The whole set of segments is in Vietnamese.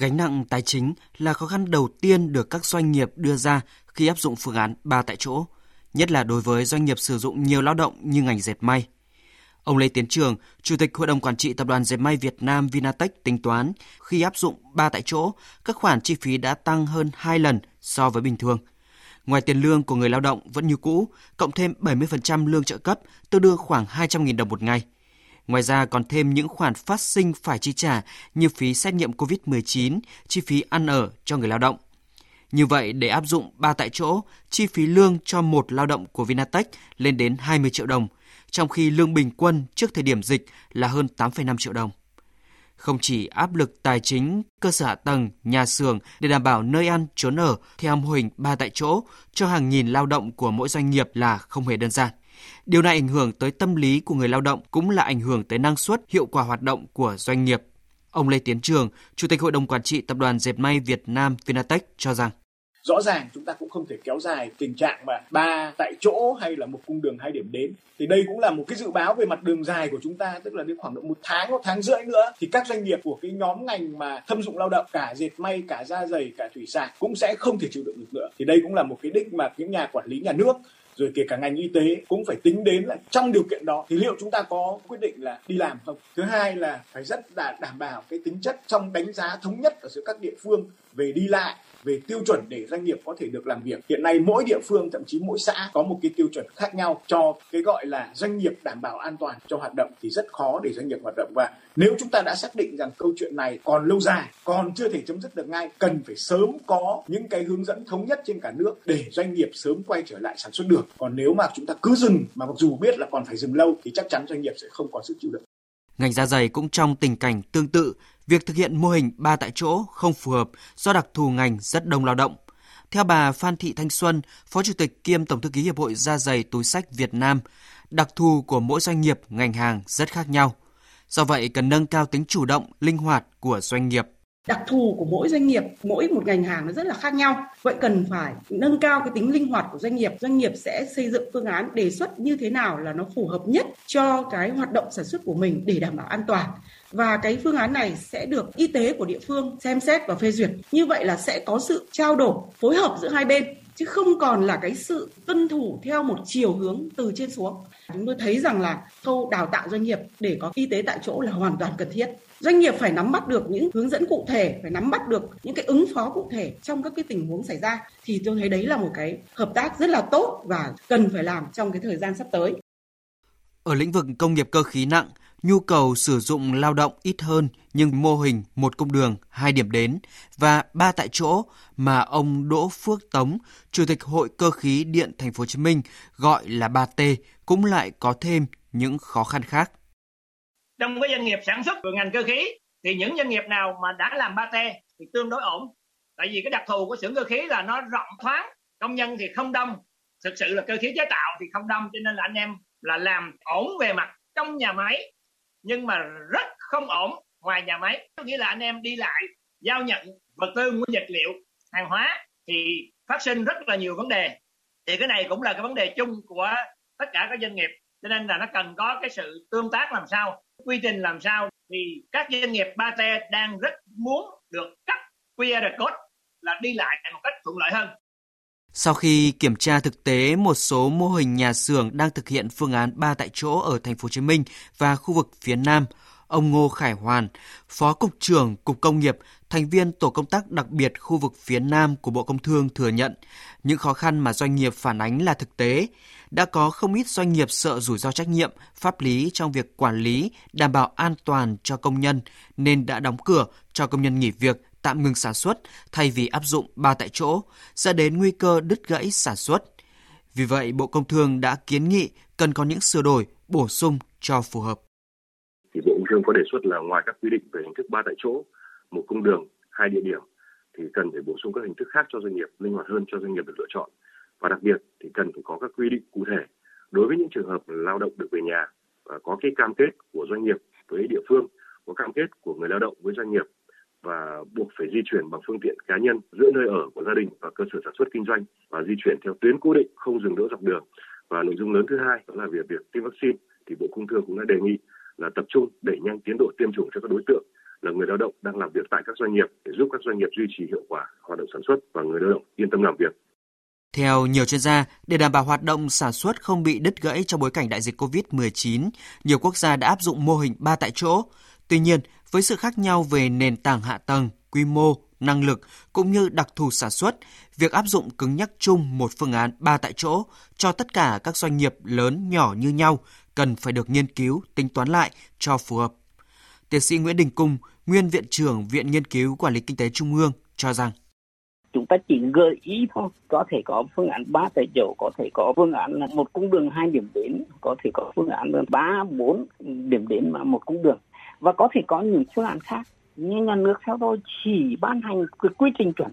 Gánh nặng tài chính là khó khăn đầu tiên được các doanh nghiệp đưa ra khi áp dụng phương án ba tại chỗ, nhất là đối với doanh nghiệp sử dụng nhiều lao động như ngành dệt may. Ông Lê Tiến Trường, Chủ tịch Hội đồng Quản trị Tập đoàn Dệt may Việt Nam Vinatech tính toán khi áp dụng ba tại chỗ, các khoản chi phí đã tăng hơn 2 lần so với bình thường. Ngoài tiền lương của người lao động vẫn như cũ, cộng thêm 70% lương trợ cấp, tương đương khoảng 200.000 đồng một ngày – Ngoài ra còn thêm những khoản phát sinh phải chi trả như phí xét nghiệm COVID-19, chi phí ăn ở cho người lao động. Như vậy, để áp dụng 3 tại chỗ, chi phí lương cho một lao động của Vinatech lên đến 20 triệu đồng, trong khi lương bình quân trước thời điểm dịch là hơn 8,5 triệu đồng. Không chỉ áp lực tài chính, cơ sở hạ tầng, nhà xưởng để đảm bảo nơi ăn, trốn ở theo mô hình 3 tại chỗ cho hàng nghìn lao động của mỗi doanh nghiệp là không hề đơn giản. Điều này ảnh hưởng tới tâm lý của người lao động cũng là ảnh hưởng tới năng suất, hiệu quả hoạt động của doanh nghiệp. Ông Lê Tiến Trường, Chủ tịch Hội đồng Quản trị Tập đoàn Dệt may Việt Nam Vinatech cho rằng. Rõ ràng chúng ta cũng không thể kéo dài tình trạng mà ba tại chỗ hay là một cung đường hai điểm đến. Thì đây cũng là một cái dự báo về mặt đường dài của chúng ta tức là đến khoảng độ một tháng một tháng rưỡi nữa thì các doanh nghiệp của cái nhóm ngành mà thâm dụng lao động cả dệt may cả da dày cả thủy sản cũng sẽ không thể chịu đựng được nữa. Thì đây cũng là một cái đích mà những nhà quản lý nhà nước rồi kể cả ngành y tế cũng phải tính đến là trong điều kiện đó thì liệu chúng ta có quyết định là đi làm không? Thứ hai là phải rất là đảm bảo cái tính chất trong đánh giá thống nhất ở giữa các địa phương về đi lại về tiêu chuẩn để doanh nghiệp có thể được làm việc. Hiện nay mỗi địa phương thậm chí mỗi xã có một cái tiêu chuẩn khác nhau cho cái gọi là doanh nghiệp đảm bảo an toàn cho hoạt động thì rất khó để doanh nghiệp hoạt động và nếu chúng ta đã xác định rằng câu chuyện này còn lâu dài, còn chưa thể chấm dứt được ngay, cần phải sớm có những cái hướng dẫn thống nhất trên cả nước để doanh nghiệp sớm quay trở lại sản xuất được. Còn nếu mà chúng ta cứ dừng mà mặc dù biết là còn phải dừng lâu thì chắc chắn doanh nghiệp sẽ không có sức chịu đựng. Ngành da dày cũng trong tình cảnh tương tự, việc thực hiện mô hình ba tại chỗ không phù hợp do đặc thù ngành rất đông lao động. Theo bà Phan Thị Thanh Xuân, Phó Chủ tịch kiêm Tổng thư ký Hiệp hội Da dày túi sách Việt Nam, đặc thù của mỗi doanh nghiệp, ngành hàng rất khác nhau. Do vậy, cần nâng cao tính chủ động, linh hoạt của doanh nghiệp đặc thù của mỗi doanh nghiệp mỗi một ngành hàng nó rất là khác nhau vậy cần phải nâng cao cái tính linh hoạt của doanh nghiệp doanh nghiệp sẽ xây dựng phương án đề xuất như thế nào là nó phù hợp nhất cho cái hoạt động sản xuất của mình để đảm bảo an toàn và cái phương án này sẽ được y tế của địa phương xem xét và phê duyệt. Như vậy là sẽ có sự trao đổi, phối hợp giữa hai bên, chứ không còn là cái sự tuân thủ theo một chiều hướng từ trên xuống. Chúng tôi thấy rằng là khâu đào tạo doanh nghiệp để có y tế tại chỗ là hoàn toàn cần thiết. Doanh nghiệp phải nắm bắt được những hướng dẫn cụ thể, phải nắm bắt được những cái ứng phó cụ thể trong các cái tình huống xảy ra, thì tôi thấy đấy là một cái hợp tác rất là tốt và cần phải làm trong cái thời gian sắp tới. Ở lĩnh vực công nghiệp cơ khí nặng nhu cầu sử dụng lao động ít hơn nhưng mô hình một cung đường, hai điểm đến và ba tại chỗ mà ông Đỗ Phước Tống, Chủ tịch Hội Cơ khí Điện Thành phố Hồ Chí Minh gọi là 3T cũng lại có thêm những khó khăn khác. Trong cái doanh nghiệp sản xuất của ngành cơ khí thì những doanh nghiệp nào mà đã làm 3T thì tương đối ổn. Tại vì cái đặc thù của xưởng cơ khí là nó rộng thoáng, công nhân thì không đông, thực sự là cơ khí chế tạo thì không đông cho nên là anh em là làm ổn về mặt trong nhà máy nhưng mà rất không ổn ngoài nhà máy. Có nghĩa là anh em đi lại, giao nhận vật tư, nguyên vật liệu, hàng hóa thì phát sinh rất là nhiều vấn đề. Thì cái này cũng là cái vấn đề chung của tất cả các doanh nghiệp. Cho nên là nó cần có cái sự tương tác làm sao, quy trình làm sao. Thì các doanh nghiệp ba t đang rất muốn được cấp QR code là đi lại một cách thuận lợi hơn sau khi kiểm tra thực tế một số mô hình nhà xưởng đang thực hiện phương án 3 tại chỗ ở thành phố Hồ Chí Minh và khu vực phía Nam, ông Ngô Khải Hoàn, Phó cục trưởng Cục Công nghiệp, thành viên tổ công tác đặc biệt khu vực phía Nam của Bộ Công Thương thừa nhận những khó khăn mà doanh nghiệp phản ánh là thực tế. Đã có không ít doanh nghiệp sợ rủi ro trách nhiệm, pháp lý trong việc quản lý, đảm bảo an toàn cho công nhân nên đã đóng cửa cho công nhân nghỉ việc tạm ngừng sản xuất thay vì áp dụng ba tại chỗ, dẫn đến nguy cơ đứt gãy sản xuất. Vì vậy, Bộ Công Thương đã kiến nghị cần có những sửa đổi, bổ sung cho phù hợp. Thì Bộ Công Thương có đề xuất là ngoài các quy định về hình thức ba tại chỗ, một cung đường, hai địa điểm, thì cần phải bổ sung các hình thức khác cho doanh nghiệp, linh hoạt hơn cho doanh nghiệp được lựa chọn. Và đặc biệt thì cần phải có các quy định cụ thể đối với những trường hợp lao động được về nhà và có cái cam kết của doanh nghiệp với địa phương, có cam kết của người lao động với doanh nghiệp và buộc phải di chuyển bằng phương tiện cá nhân giữa nơi ở của gia đình và cơ sở sản xuất kinh doanh và di chuyển theo tuyến cố định không dừng đỗ dọc đường và nội dung lớn thứ hai đó là việc việc tiêm vaccine thì bộ công thương cũng đã đề nghị là tập trung đẩy nhanh tiến độ tiêm chủng cho các đối tượng là người lao động đang làm việc tại các doanh nghiệp để giúp các doanh nghiệp duy trì hiệu quả hoạt động sản xuất và người lao động yên tâm làm việc. Theo nhiều chuyên gia, để đảm bảo hoạt động sản xuất không bị đứt gãy trong bối cảnh đại dịch COVID-19, nhiều quốc gia đã áp dụng mô hình ba tại chỗ. Tuy nhiên, với sự khác nhau về nền tảng hạ tầng, quy mô, năng lực cũng như đặc thù sản xuất, việc áp dụng cứng nhắc chung một phương án ba tại chỗ cho tất cả các doanh nghiệp lớn nhỏ như nhau cần phải được nghiên cứu, tính toán lại cho phù hợp. Tiến sĩ Nguyễn Đình Cung, nguyên viện trưởng Viện Nghiên cứu Quản lý Kinh tế Trung ương cho rằng chúng ta chỉ gợi ý thôi có thể có phương án ba tại chỗ có thể có phương án là một cung đường hai điểm đến có thể có phương án là ba bốn điểm đến mà một cung đường và có thể có những phương án khác. Nhưng nhà nước theo tôi chỉ ban hành cái quy trình chuẩn.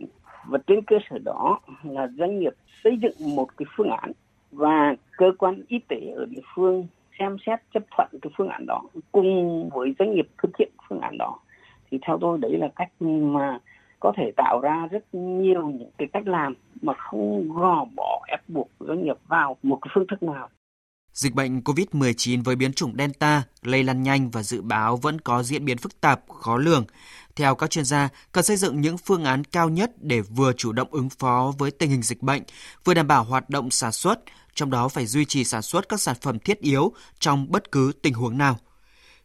Và trên cơ sở đó là doanh nghiệp xây dựng một cái phương án. Và cơ quan y tế ở địa phương xem xét chấp thuận cái phương án đó cùng với doanh nghiệp thực hiện phương án đó. Thì theo tôi đấy là cách mà có thể tạo ra rất nhiều những cái cách làm mà không gò bỏ ép buộc doanh nghiệp vào một cái phương thức nào. Dịch bệnh COVID-19 với biến chủng Delta lây lan nhanh và dự báo vẫn có diễn biến phức tạp, khó lường. Theo các chuyên gia, cần xây dựng những phương án cao nhất để vừa chủ động ứng phó với tình hình dịch bệnh, vừa đảm bảo hoạt động sản xuất, trong đó phải duy trì sản xuất các sản phẩm thiết yếu trong bất cứ tình huống nào.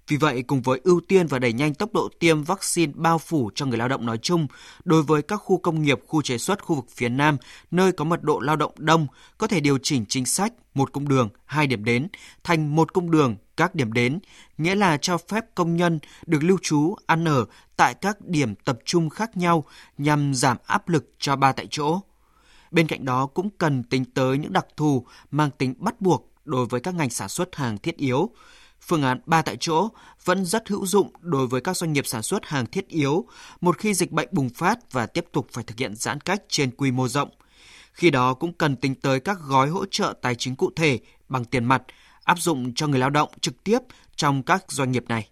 Vì vậy, cùng với ưu tiên và đẩy nhanh tốc độ tiêm vaccine bao phủ cho người lao động nói chung, đối với các khu công nghiệp, khu chế xuất khu vực phía Nam, nơi có mật độ lao động đông, có thể điều chỉnh chính sách một cung đường, hai điểm đến thành một cung đường, các điểm đến, nghĩa là cho phép công nhân được lưu trú, ăn ở tại các điểm tập trung khác nhau nhằm giảm áp lực cho ba tại chỗ. Bên cạnh đó cũng cần tính tới những đặc thù mang tính bắt buộc đối với các ngành sản xuất hàng thiết yếu, Phương án ba tại chỗ vẫn rất hữu dụng đối với các doanh nghiệp sản xuất hàng thiết yếu, một khi dịch bệnh bùng phát và tiếp tục phải thực hiện giãn cách trên quy mô rộng. Khi đó cũng cần tính tới các gói hỗ trợ tài chính cụ thể bằng tiền mặt, áp dụng cho người lao động trực tiếp trong các doanh nghiệp này.